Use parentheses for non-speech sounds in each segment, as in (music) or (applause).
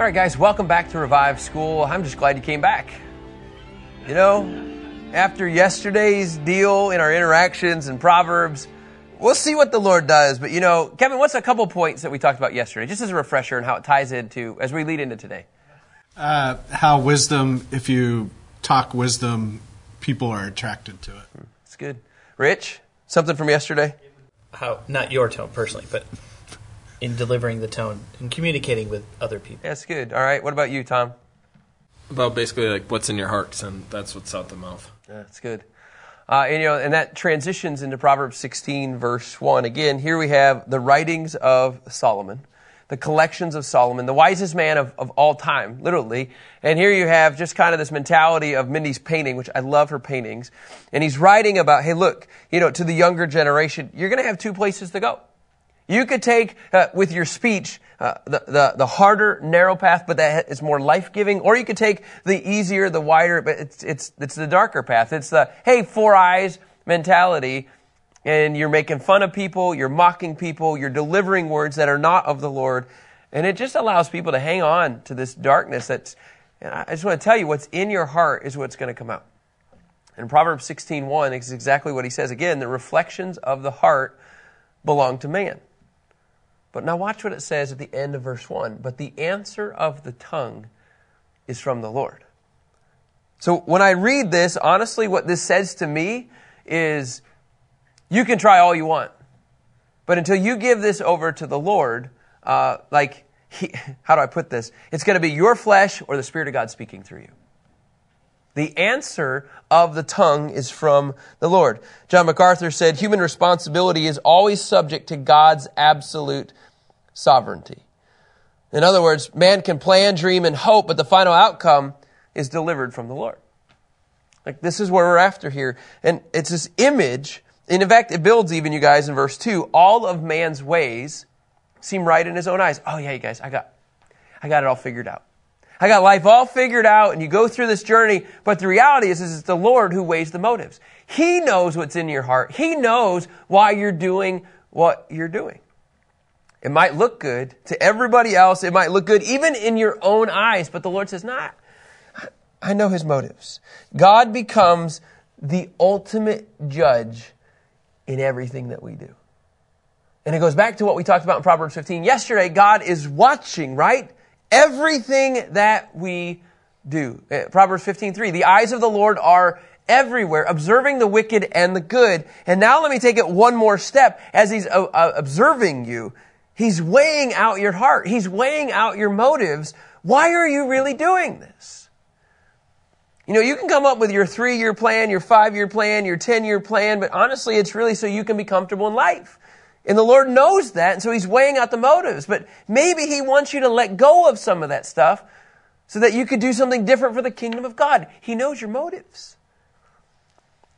All right, guys, welcome back to Revive School. I'm just glad you came back. You know, after yesterday's deal in our interactions and Proverbs, we'll see what the Lord does. But you know, Kevin, what's a couple points that we talked about yesterday, just as a refresher and how it ties into as we lead into today? Uh, how wisdom, if you talk wisdom, people are attracted to it. It's good. Rich, something from yesterday? How, not your tone personally, but in delivering the tone and communicating with other people. That's good. All right. What about you, Tom? About basically like what's in your heart, and that's what's out the mouth. Yeah, that's good. Uh, and you know, and that transitions into Proverbs 16, verse one. Again, here we have the writings of Solomon, the collections of Solomon, the wisest man of, of all time, literally. And here you have just kind of this mentality of Mindy's painting, which I love her paintings. And he's writing about, hey, look, you know, to the younger generation, you're going to have two places to go. You could take uh, with your speech uh, the, the, the harder, narrow path, but that is more life giving, or you could take the easier, the wider, but it's it's it's the darker path. It's the hey four eyes mentality, and you're making fun of people, you're mocking people, you're delivering words that are not of the Lord, and it just allows people to hang on to this darkness. That's and I just want to tell you, what's in your heart is what's going to come out. And Proverbs 16:1 is exactly what he says again. The reflections of the heart belong to man. But now watch what it says at the end of verse 1. But the answer of the tongue is from the Lord. So when I read this, honestly, what this says to me is you can try all you want. But until you give this over to the Lord, uh, like, (laughs) he, how do I put this? It's going to be your flesh or the Spirit of God speaking through you. The answer of the tongue is from the Lord. John MacArthur said, human responsibility is always subject to God's absolute sovereignty. In other words, man can plan, dream, and hope, but the final outcome is delivered from the Lord. Like this is where we're after here. And it's this image, and in fact, it builds even, you guys, in verse 2, all of man's ways seem right in his own eyes. Oh yeah, you guys, I got, I got it all figured out. I got life all figured out and you go through this journey, but the reality is, is it's the Lord who weighs the motives. He knows what's in your heart. He knows why you're doing what you're doing. It might look good to everybody else. It might look good even in your own eyes, but the Lord says, nah, I know his motives. God becomes the ultimate judge in everything that we do. And it goes back to what we talked about in Proverbs 15 yesterday. God is watching, right? Everything that we do. Uh, Proverbs 15:3. The eyes of the Lord are everywhere, observing the wicked and the good. And now let me take it one more step as he's uh, uh, observing you. He's weighing out your heart. He's weighing out your motives. Why are you really doing this? You know, you can come up with your three year plan, your five year plan, your 10 year plan, but honestly, it's really so you can be comfortable in life. And the Lord knows that, and so He's weighing out the motives. But maybe He wants you to let go of some of that stuff so that you could do something different for the kingdom of God. He knows your motives.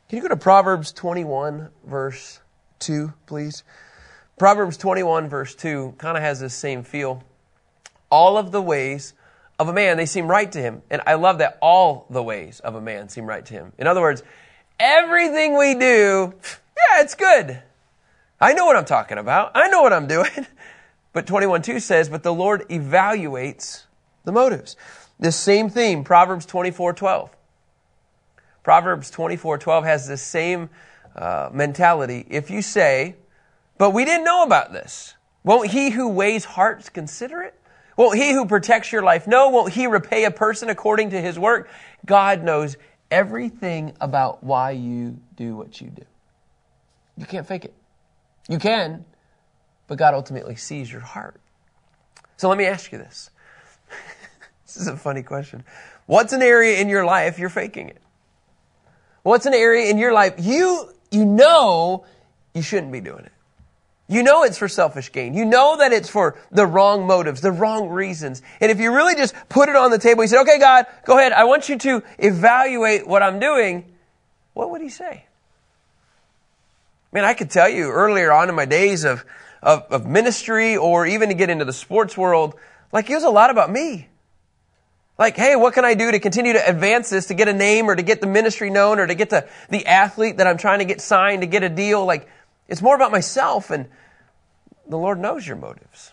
Can you go to Proverbs 21, verse 2, please? Proverbs 21, verse 2 kind of has this same feel. All of the ways of a man, they seem right to him. And I love that all the ways of a man seem right to him. In other words, everything we do, (sniffs) yeah, it's good. I know what I'm talking about. I know what I'm doing. (laughs) But 21.2 says, but the Lord evaluates the motives. This same theme, Proverbs 24.12. Proverbs 24.12 has the same uh, mentality. If you say, but we didn't know about this, won't he who weighs hearts consider it? Won't he who protects your life know? Won't he repay a person according to his work? God knows everything about why you do what you do. You can't fake it. You can, but God ultimately sees your heart. So let me ask you this. (laughs) this is a funny question. What's an area in your life you're faking it? What's an area in your life you you know you shouldn't be doing it? You know it's for selfish gain. You know that it's for the wrong motives, the wrong reasons. And if you really just put it on the table, you said, okay, God, go ahead. I want you to evaluate what I'm doing. What would he say? Man, I could tell you earlier on in my days of, of, of ministry or even to get into the sports world, like it was a lot about me. Like, hey, what can I do to continue to advance this, to get a name or to get the ministry known or to get the, the athlete that I'm trying to get signed, to get a deal? Like, it's more about myself and the Lord knows your motives.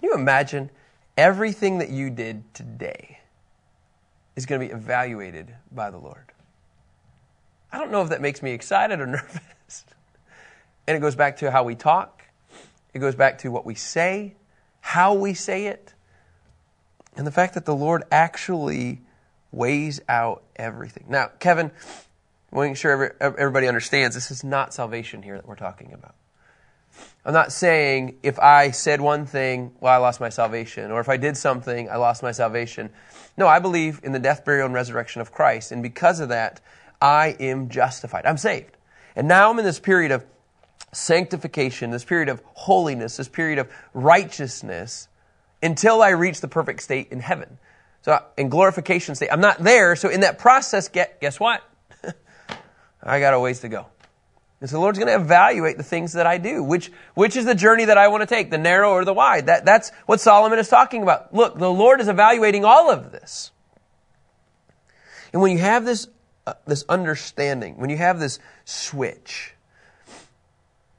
Can you imagine everything that you did today is going to be evaluated by the Lord? I don't know if that makes me excited or (laughs) nervous. and it goes back to how we talk, it goes back to what we say, how we say it and the fact that the Lord actually weighs out everything. Now, Kevin, making sure everybody understands this is not salvation here that we're talking about. I'm not saying if I said one thing, well, I lost my salvation, or if I did something, I lost my salvation. No, I believe in the death, burial, and resurrection of Christ, and because of that, I am justified. I'm saved. And now I'm in this period of sanctification, this period of holiness, this period of righteousness, until I reach the perfect state in heaven. So in glorification state, I'm not there. So in that process, guess what? I got a ways to go. And so the Lord's going to evaluate the things that I do. Which, which is the journey that I want to take, the narrow or the wide? That, that's what Solomon is talking about. Look, the Lord is evaluating all of this. And when you have this, uh, this understanding, when you have this switch,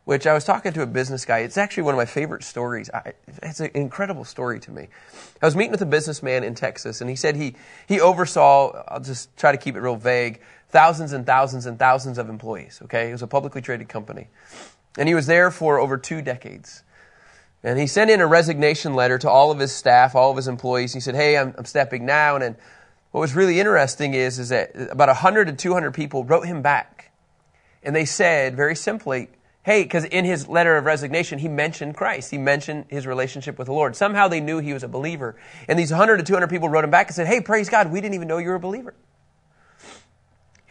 which I was talking to a business guy. It's actually one of my favorite stories. I, it's an incredible story to me. I was meeting with a businessman in Texas, and he said he, he oversaw, I'll just try to keep it real vague, thousands and thousands and thousands of employees, okay? It was a publicly traded company. And he was there for over two decades. And he sent in a resignation letter to all of his staff, all of his employees. He said, hey, I'm, I'm stepping down. And what was really interesting is, is that about 100 to 200 people wrote him back. And they said, very simply, hey, because in his letter of resignation, he mentioned Christ. He mentioned his relationship with the Lord. Somehow they knew he was a believer. And these 100 to 200 people wrote him back and said, hey, praise God, we didn't even know you were a believer.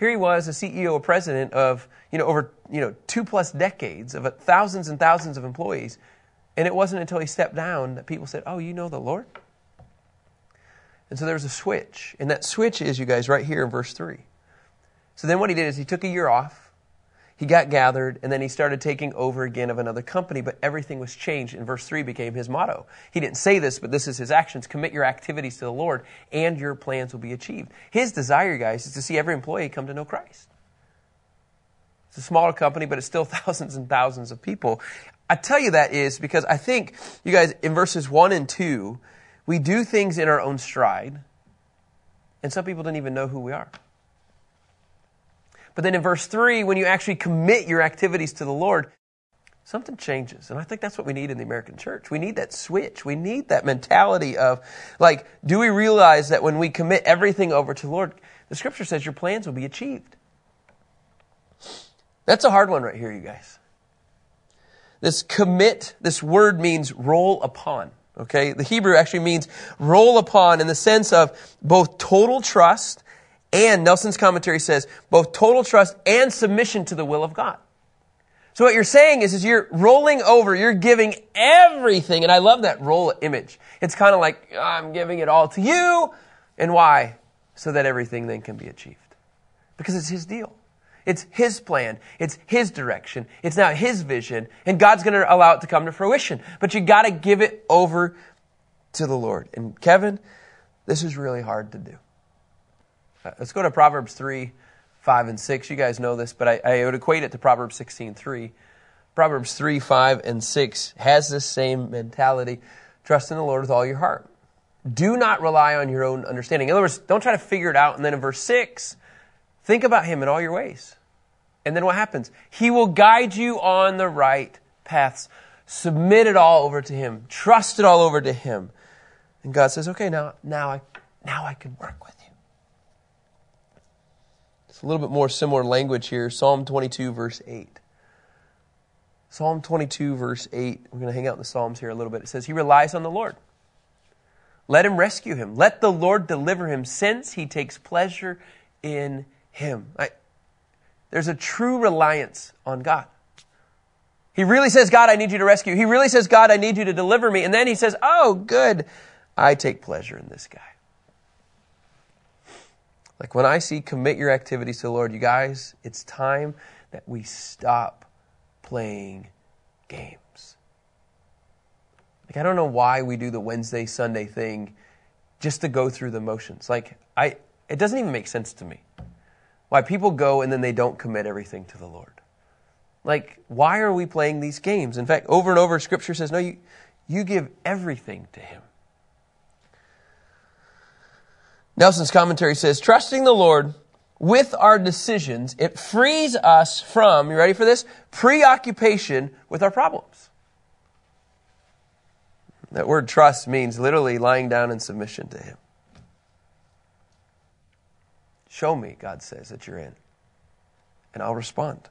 Here he was, a CEO, a president of, you know, over, you know, two plus decades of uh, thousands and thousands of employees. And it wasn't until he stepped down that people said, oh, you know the Lord? And so there was a switch. And that switch is, you guys, right here in verse 3. So then what he did is he took a year off he got gathered and then he started taking over again of another company, but everything was changed. And verse 3 became his motto. He didn't say this, but this is his actions. Commit your activities to the Lord and your plans will be achieved. His desire, guys, is to see every employee come to know Christ. It's a smaller company, but it's still (laughs) thousands and thousands of people. I tell you that is because I think, you guys, in verses 1 and 2, we do things in our own stride, and some people don't even know who we are. But then in verse 3, when you actually commit your activities to the Lord, something changes. And I think that's what we need in the American church. We need that switch. We need that mentality of, like, do we realize that when we commit everything over to the Lord, the scripture says your plans will be achieved. That's a hard one right here, you guys. This commit, this word means roll upon. Okay? The Hebrew actually means roll upon in the sense of both total trust and Nelson's commentary says both total trust and submission to the will of God. So what you're saying is, is you're rolling over, you're giving everything. And I love that roll image. It's kind of like, I'm giving it all to you. And why? So that everything then can be achieved. Because it's his deal. It's his plan. It's his direction. It's now his vision. And God's going to allow it to come to fruition. But you got to give it over to the Lord. And Kevin, this is really hard to do. Uh, let's go to Proverbs 3, 5, and 6. You guys know this, but I, I would equate it to Proverbs 16, 3. Proverbs 3, 5, and 6 has this same mentality. Trust in the Lord with all your heart. Do not rely on your own understanding. In other words, don't try to figure it out. And then in verse 6, think about Him in all your ways. And then what happens? He will guide you on the right paths. Submit it all over to Him. Trust it all over to Him. And God says, okay, now, now I, now I can work with a little bit more similar language here. Psalm 22, verse 8. Psalm 22, verse 8. We're going to hang out in the Psalms here a little bit. It says, He relies on the Lord. Let him rescue him. Let the Lord deliver him, since he takes pleasure in him. I, there's a true reliance on God. He really says, God, I need you to rescue. He really says, God, I need you to deliver me. And then he says, Oh, good. I take pleasure in this guy. Like when I see commit your activities to the Lord, you guys, it's time that we stop playing games. Like I don't know why we do the Wednesday Sunday thing just to go through the motions. Like I it doesn't even make sense to me. Why people go and then they don't commit everything to the Lord. Like why are we playing these games? In fact, over and over scripture says no you you give everything to him. Nelson's commentary says, trusting the Lord with our decisions, it frees us from, you ready for this? Preoccupation with our problems. That word trust means literally lying down in submission to Him. Show me, God says, that you're in, and I'll respond.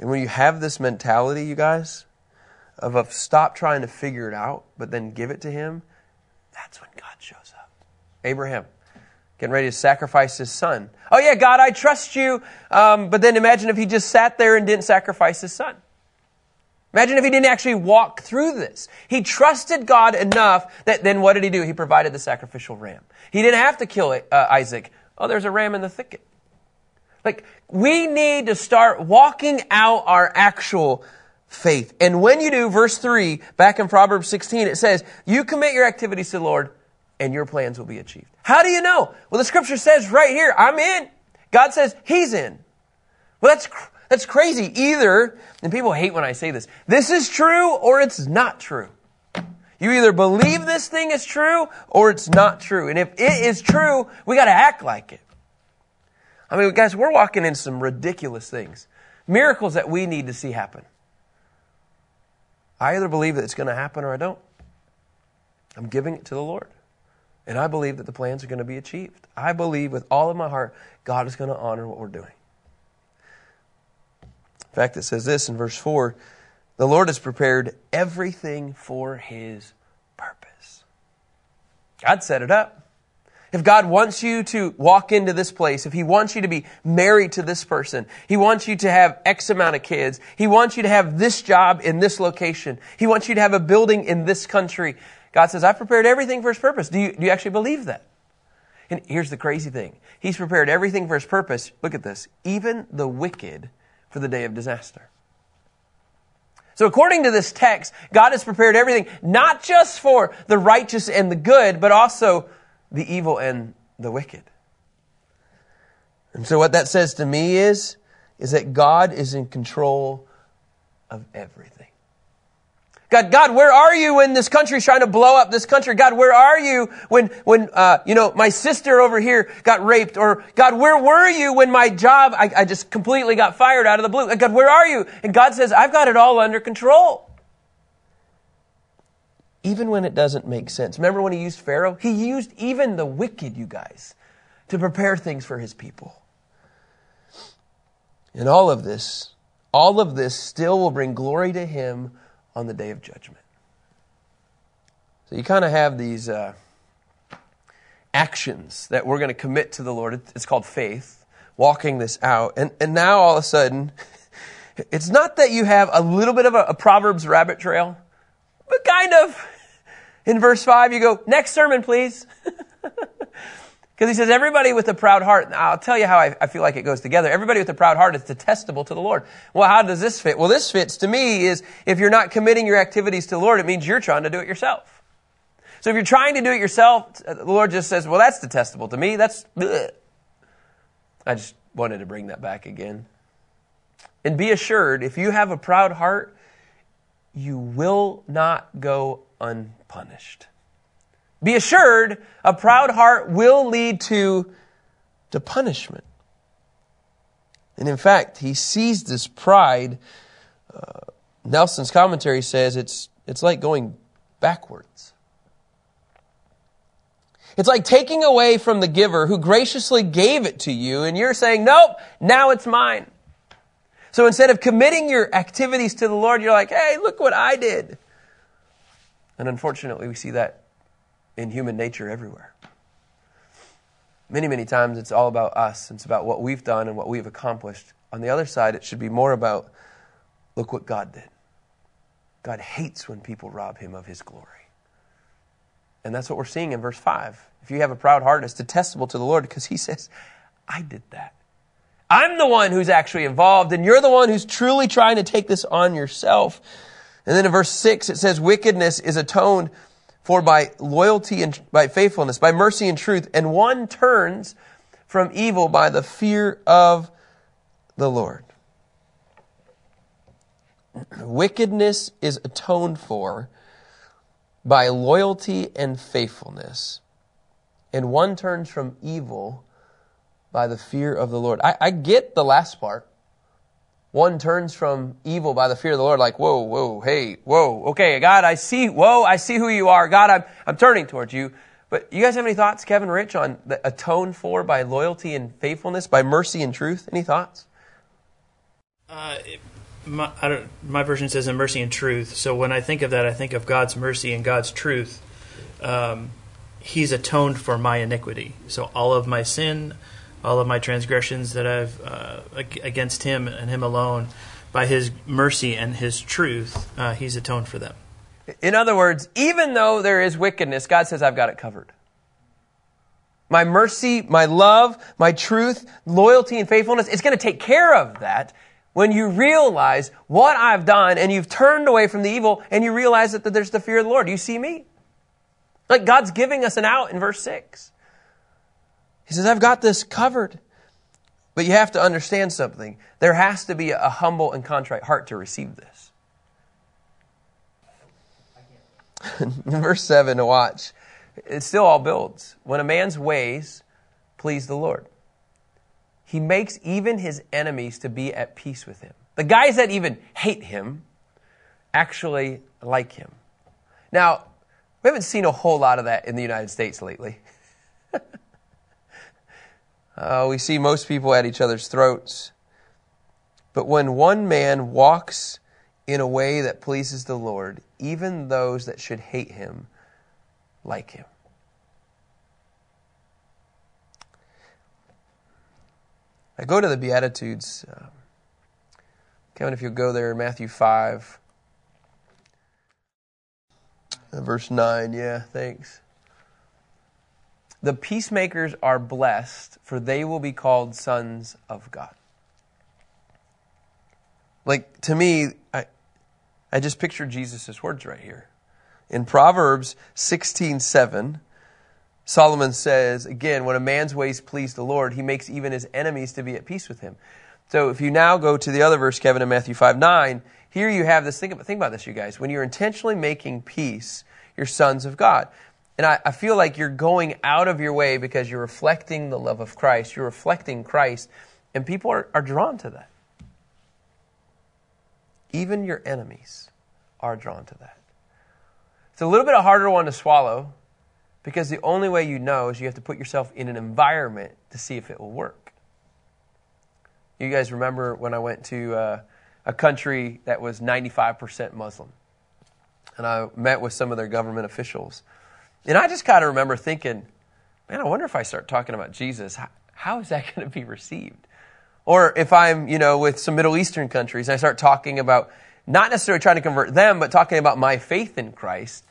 And when you have this mentality, you guys, of, stop trying to figure it out, but then give it to Him, that's when God shows up. Abraham, getting ready to sacrifice his son. Oh, yeah, God, I trust you. Um, but then imagine if he just sat there and didn't sacrifice his son. Imagine if he didn't actually walk through this. He trusted God enough that then what did he do? He provided the sacrificial ram. He didn't have to kill uh, Isaac. Oh, there's a ram in the thicket. Like, we need to start walking out our actual faith. And when you do, verse 3, back in Proverbs 16, it says, You commit your activities to the Lord, and your plans will be achieved. How do you know? Well, the scripture says right here, I'm in. God says He's in. Well, that's, that's crazy. Either, and people hate when I say this, this is true or it's not true. You either believe this thing is true or it's not true. And if it is true, we got to act like it. I mean, guys, we're walking in some ridiculous things. Miracles that we need to see happen. I either believe that it's going to happen or I don't. I'm giving it to the Lord. And I believe that the plans are going to be achieved. I believe with all of my heart, God is going to honor what we're doing. In fact, it says this in verse 4 the Lord has prepared everything for his purpose. God set it up. If God wants you to walk into this place, if He wants you to be married to this person, He wants you to have X amount of kids, He wants you to have this job in this location, He wants you to have a building in this country, God says, I've prepared everything for his purpose. Do you, do you actually believe that? And here's the crazy thing. He's prepared everything for his purpose. Look at this. Even the wicked for the day of disaster. So according to this text, God has prepared everything not just for the righteous and the good, but also the evil and the wicked. And so what that says to me is, is that God is in control of everything. God, God, where are you when this country's trying to blow up this country? God, where are you when, when, uh, you know, my sister over here got raped? Or, God, where were you when my job, I, I just completely got fired out of the blue? God, where are you? And God says, I've got it all under control. Even when it doesn't make sense. Remember when he used Pharaoh? He used even the wicked, you guys, to prepare things for his people. And all of this, all of this still will bring glory to him on the day of judgment. So you kind of have these uh, actions that we're going to commit to the Lord. It's called faith, walking this out. And, and now all of a sudden, (laughs) it's not that you have a little bit of a, a Proverbs rabbit trail, but kind of. In verse 5, you go, next sermon, please. (laughs) Because he says, everybody with a proud heart, I'll tell you how I, I, feel like it goes together. Everybody with a proud heart is detestable to the Lord. Well, how does this fit? Well, this fits to me is if you're not committing your activities to the Lord, it means you're trying to do it yourself. So if you're trying to do it yourself, uh, the Lord just says, well, that's detestable to me. That's, bleh. I just wanted to bring that back again. And be assured, if you have a proud heart, you will not go unpunished. Be assured, a proud heart will lead to, to punishment. And in fact, he sees this pride. Uh, Nelson's commentary says it's, it's like going backwards. It's like taking away from the giver who graciously gave it to you, and you're saying, Nope, now it's mine. So instead of committing your activities to the Lord, you're like, Hey, look what I did. And unfortunately, we see that in human nature everywhere. Many, many times it's all about us. It's about what we've done and what we've accomplished. On the other side, it should be more about look what God did. God hates when people rob him of his glory. And that's what we're seeing in verse 5. If you have a proud heart, it's detestable to the Lord because he says, I did that. I'm the one who's actually involved, and you're the one who's truly trying to take this on yourself. And then in verse 6, it says, Wickedness is atoned for by loyalty and by faithfulness, by mercy and truth, and one turns from evil by the fear of the Lord. (clears throat) Wickedness is atoned for by loyalty and faithfulness, and one turns from evil by the fear of the Lord. I, I, get the last part. One turns from evil by the fear of the Lord, like, whoa, whoa, hey, whoa, okay, God, I see, whoa, I see who you are. God, I'm, I'm turning towards you. But you guys have any thoughts, Kevin Rich, on the atoned for by loyalty and faithfulness, by mercy and truth? Any thoughts? Uh, my, my, version says in mercy and truth. So when I think of that, I think of God's mercy and God's truth. Um, he's atoned for my iniquity. So all of my sin, all of my transgressions that I've uh, against Him and Him alone, by His mercy and His truth, uh, He's atoned for them. In other words, even though there is wickedness, God says, I've got it covered. My mercy, my love, my truth, loyalty, and faithfulness, it's going to take care of that when you realize what I've done and you've turned away from the evil and you realize that there's the fear of the Lord. You see me? Like God's giving us an out in verse 6. He says, I've got this covered. But you have to understand something. There has to be a humble and contrite heart to receive this. (laughs) Verse 7 to watch. It still all builds. When a man's ways please the Lord, he makes even his enemies to be at peace with him. The guys that even hate him actually like him. Now, we haven't seen a whole lot of that in the United States lately. (laughs) uh, we see most people at each other's throats. But when one man walks in a way that pleases the Lord, even those that should hate him like him. I go to the Beatitudes. Uh, Kevin, if you'll go there, Matthew 5, uh, verse 9. Yeah, thanks. The peacemakers are blessed, for they will be called sons of God. Like, to me, I, I just picture Jesus' words right here. In Proverbs 16 7, Solomon says, again, when a man's ways please the Lord, he makes even his enemies to be at peace with him. So if you now go to the other verse, Kevin, in Matthew 5 9, here you have this. Think about, think about this, you guys. When you're intentionally making peace, you're sons of God. And I, I feel like you're going out of your way because you're reflecting the love of Christ. You're reflecting Christ. And people are, are drawn to that. Even your enemies are drawn to that. It's a little bit a harder one to swallow because the only way you know is you have to put yourself in an environment to see if it will work. You guys remember when I went to uh, a country that was 95% Muslim? And I met with some of their government officials. And I just kind of remember thinking, man, I wonder if I start talking about Jesus, how, how is that (laughs) going to be received? Or if I'm, you know, with some Middle Eastern countries, and I start talking about not necessarily trying to convert them, but talking about my faith in Christ.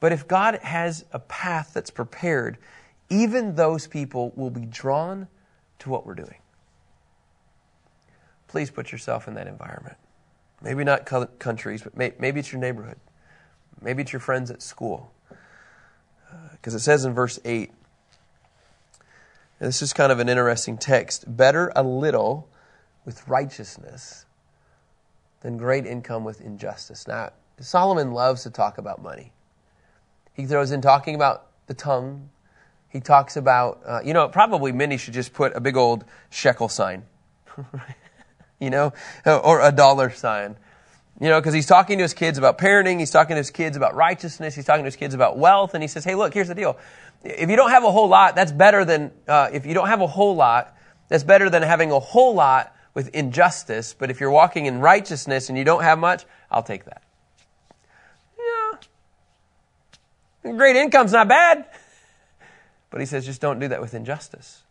But if God has a path that's prepared, even those people will be drawn to what we're doing. Please put yourself in that environment. Maybe not countries, but maybe it's your neighborhood. Maybe it's your friends at school. Because it says in verse 8, this is kind of an interesting text better a little with righteousness than great income with injustice. Now, Solomon loves to talk about money. He throws in talking about the tongue. He talks about, uh, you know, probably many should just put a big old shekel sign, (laughs) you know, or a dollar sign. You know, because he's talking to his kids about parenting, he's talking to his kids about righteousness, he's talking to his kids about wealth, and he says, hey, look, here's the deal. If you don't have a whole lot, that's better than, uh, if you don't have a whole lot, that's better than having a whole lot with injustice, but if you're walking in righteousness and you don't have much, I'll take that. Yeah. Great income's not bad. But he says just don't do that with injustice.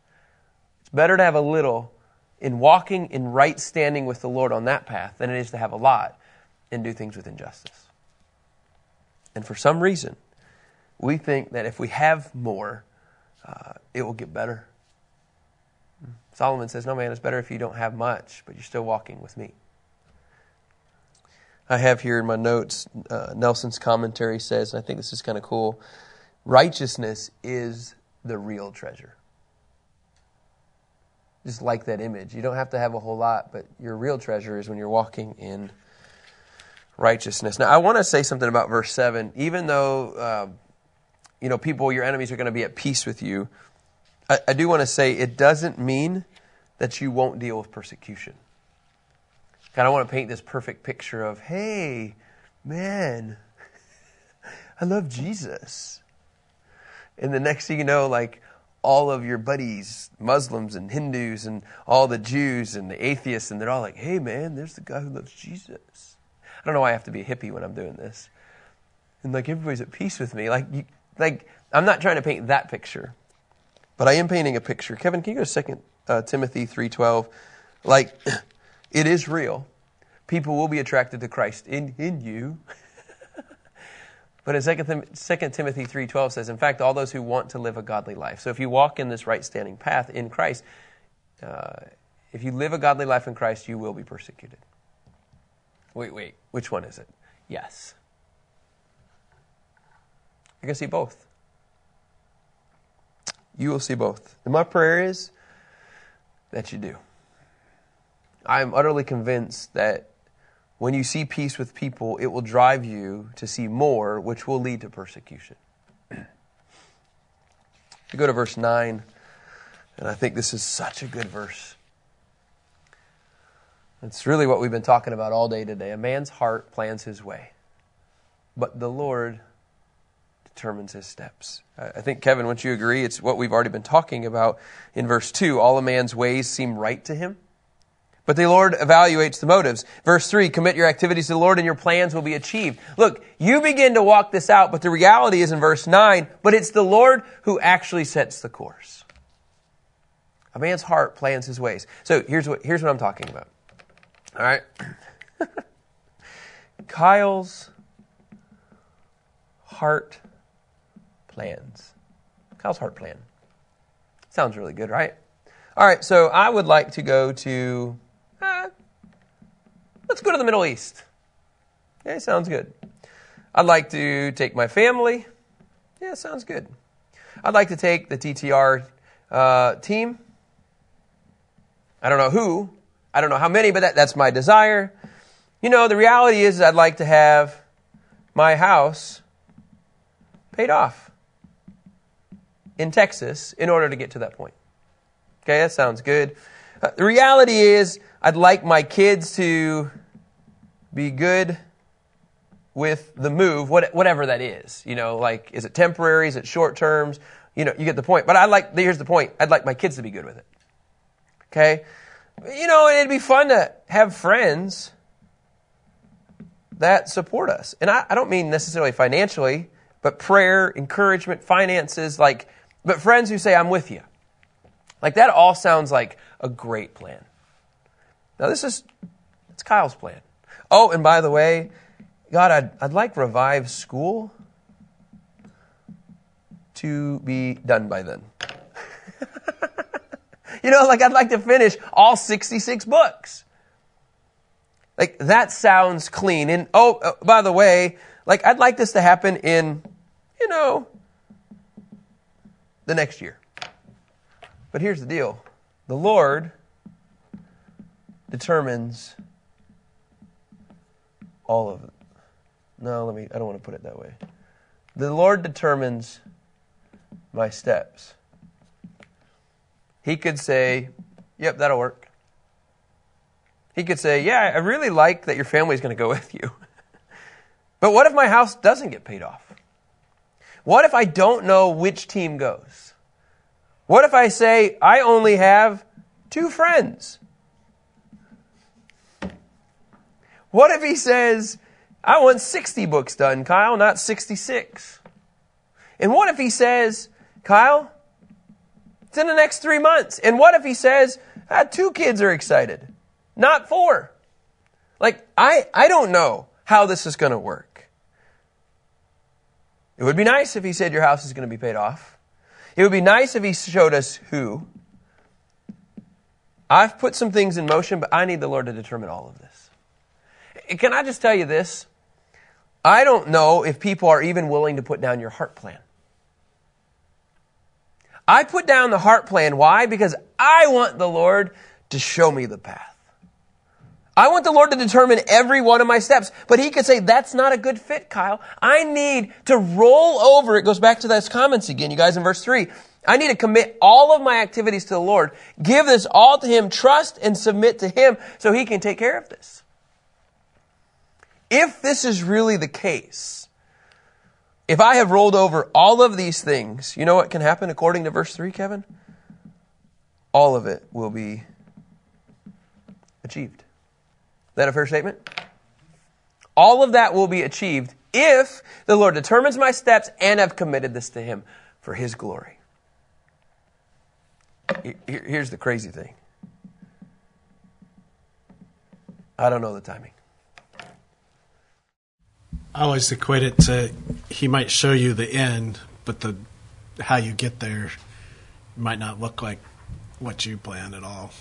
It's better to have a little in walking in right standing with the Lord on that path than it is to have a lot and do things with injustice. And for some reason, we think that if we have more, uh, it will get better. Solomon says, No, man, it's better if you don't have much, but you're still walking with me. I have here in my notes, uh, Nelson's commentary says, and I think this is kind of cool righteousness is the real treasure. Just like that image. You don't have to have a whole lot, but your real treasure is when you're walking in righteousness. Now, I want to say something about verse 7. Even though, uh, you know, people, your enemies are going to be at peace with you, I, I do want to say it doesn't mean that you won't deal with persecution. God, I want to paint this perfect picture of, hey, man, (laughs) I love Jesus. And the next thing you know, like all of your buddies, Muslims and Hindus and all the Jews and the atheists, and they're all like, hey, man, there's the guy who loves Jesus. I don't know why I have to be a hippie when I'm doing this. And like everybody's at peace with me. Like, you, like I'm not trying to paint that picture, but I am painting a picture. Kevin, can you go to Second uh, Timothy three twelve? Like, (clears throat) it is real. People will be attracted to Christ in in you. (laughs) But in 2 Timothy 3.12 says, in fact, all those who want to live a godly life. So if you walk in this right standing path in Christ, uh, if you live a godly life in Christ, you will be persecuted. Wait, wait, which one is it? Yes. I can see both. You will see both. And my prayer is that you do. I am utterly convinced that when you see peace with people, it will drive you to see more, which will lead to persecution. (clears throat) you go to verse 9, and I think this is such a good verse. It's really what we've been talking about all day today. A man's heart plans his way, but the Lord determines his steps. I think, Kevin, wouldn't you agree? It's what we've already been talking about in verse 2. All a man's ways seem right to him but the Lord evaluates the motives. Verse 3 Commit your activities to the Lord and your plans will be achieved. Look, you begin to walk this out, but the reality is in verse 9, but it's the Lord who actually sets the course. A man's heart plans his ways. So here's what, here's what I'm talking about. All right? Kyle's heart plans. Kyle's heart plan. Sounds really good, right? All right, so I would like to go to eh, let's go to the Middle East. Yeah, sounds good. I'd like to take my family. Yeah, sounds good. I'd like to take the TTR uh, team. I don't know who. I don't know how many, but that, that's my desire. You know, the reality is I'd like to have my house paid off in Texas in order to get to that point. Okay, that sounds good. Uh, the reality is I'd like my kids to be good with the move, whatever that is. You know, like, is it temporary? Is it short terms? You know, you get the point. But I like, here's the point. I'd like my kids to be good with it. Okay? You know, it'd be fun to have friends that support us. And I, I don't mean necessarily financially, but prayer, encouragement, finances, like, but friends who say, I'm with you. Like, that all sounds like a great plan. Now, this is it's Kyle's plan. Oh, and by the way, God, I'd, I'd like Revive School to be done by then. You know, like I'd like to finish all 66 books. Like that sounds clean. And oh, uh, by the way, like I'd like this to happen in, you know, the next year. But here's the deal the Lord determines all of it. No, let me, I don't want to put it that way. The Lord determines my steps. He could say, Yep, that'll work. He could say, Yeah, I really like that your family's going to go with you. (laughs) but what if my house doesn't get paid off? What if I don't know which team goes? What if I say, I only have two friends? What if he says, I want 60 books done, Kyle, not 66? And what if he says, Kyle, it's in the next three months? And what if he says, Uh, two kids are excited, not four. Like, I, I don't know how this is going to work. It would be nice if he said your house is going to be paid off. It would be nice if he showed us who. I've put some things in motion, but I need the Lord to determine all of this. Can I just tell you this? I don't know if people are even willing to put down your heart plan. I put down the heart plan. Why? Because I want the Lord to show me the path. I want the Lord to determine every one of my steps. But He could say, that's not a good fit, Kyle. I need to roll over. It goes back to those comments again, you guys, in verse 3. I need to commit all of my activities to the Lord, give this all to Him, trust and submit to Him so He can take care of this. If this is really the case, if I have rolled over all of these things, you know what can happen according to verse 3, Kevin? All of it will be achieved. Is that a fair statement? All of that will be achieved if the Lord determines my steps and I've committed this to Him for His glory. Here's the crazy thing I don't know the timing. I always equate it to he might show you the end, but the how you get there might not look like what you planned at all.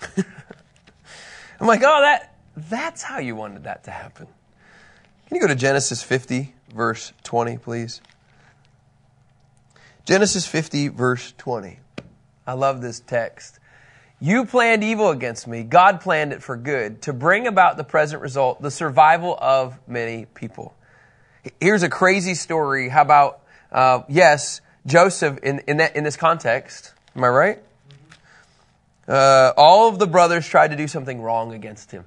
(laughs) I'm like, oh, that that's how you wanted that to happen. Can you go to Genesis 50, verse 20, please? Genesis 50, verse 20. I love this text. You planned evil against me. God planned it for good to bring about the present result, the survival of many people. Here's a crazy story. How about, uh, yes, Joseph in, in, that, in this context. Am I right? Uh, all of the brothers tried to do something wrong against him.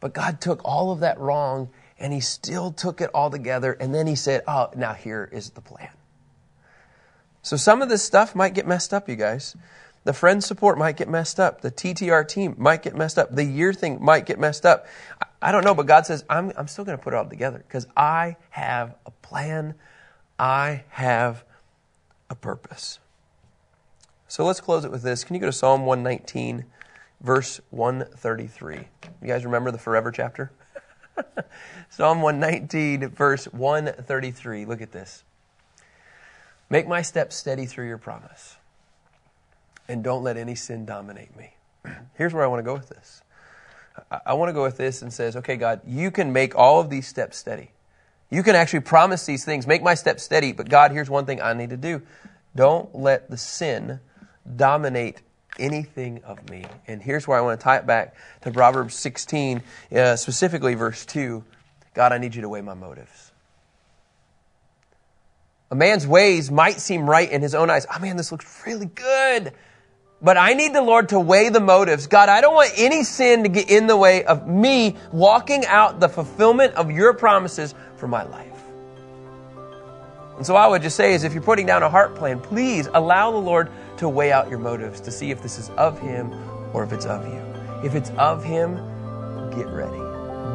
But God took all of that wrong and he still took it all together. And then he said, Oh, now here is the plan. So some of this stuff might get messed up, you guys. The friend support might get messed up. The TTR team might get messed up. The year thing might get messed up. I don't know, but God says, I'm, I'm still going to put it all together because I have a plan. I have a purpose. So let's close it with this. Can you go to Psalm 119, verse 133? You guys remember the forever chapter? (laughs) Psalm 119, verse 133. Look at this. Make my steps steady through your promise, and don't let any sin dominate me. (clears throat) Here's where I want to go with this. I want to go with this and says, okay, God, you can make all of these steps steady. You can actually promise these things, make my steps steady, but God, here's one thing I need to do. Don't let the sin dominate anything of me. And here's where I want to tie it back to Proverbs 16, uh, specifically verse 2. God, I need you to weigh my motives. A man's ways might seem right in his own eyes. Oh man, this looks really good. But I need the Lord to weigh the motives. God, I don't want any sin to get in the way of me walking out the fulfillment of your promises for my life. And so I would just say is if you're putting down a heart plan, please allow the Lord to weigh out your motives to see if this is of Him or if it's of you. If it's of Him, get ready.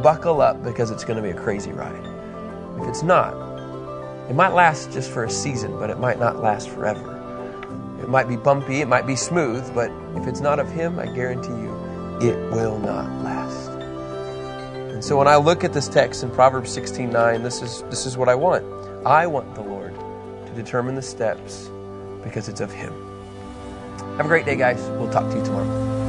Buckle up because it's going to be a crazy ride. If it's not, it might last just for a season, but it might not last forever. It might be bumpy, it might be smooth, but if it's not of Him, I guarantee you, it will not last. And so when I look at this text in Proverbs 16:9, this is this is what I want. I want the Lord to determine the steps because it's of Him. Have a great day, guys. We'll talk to you tomorrow.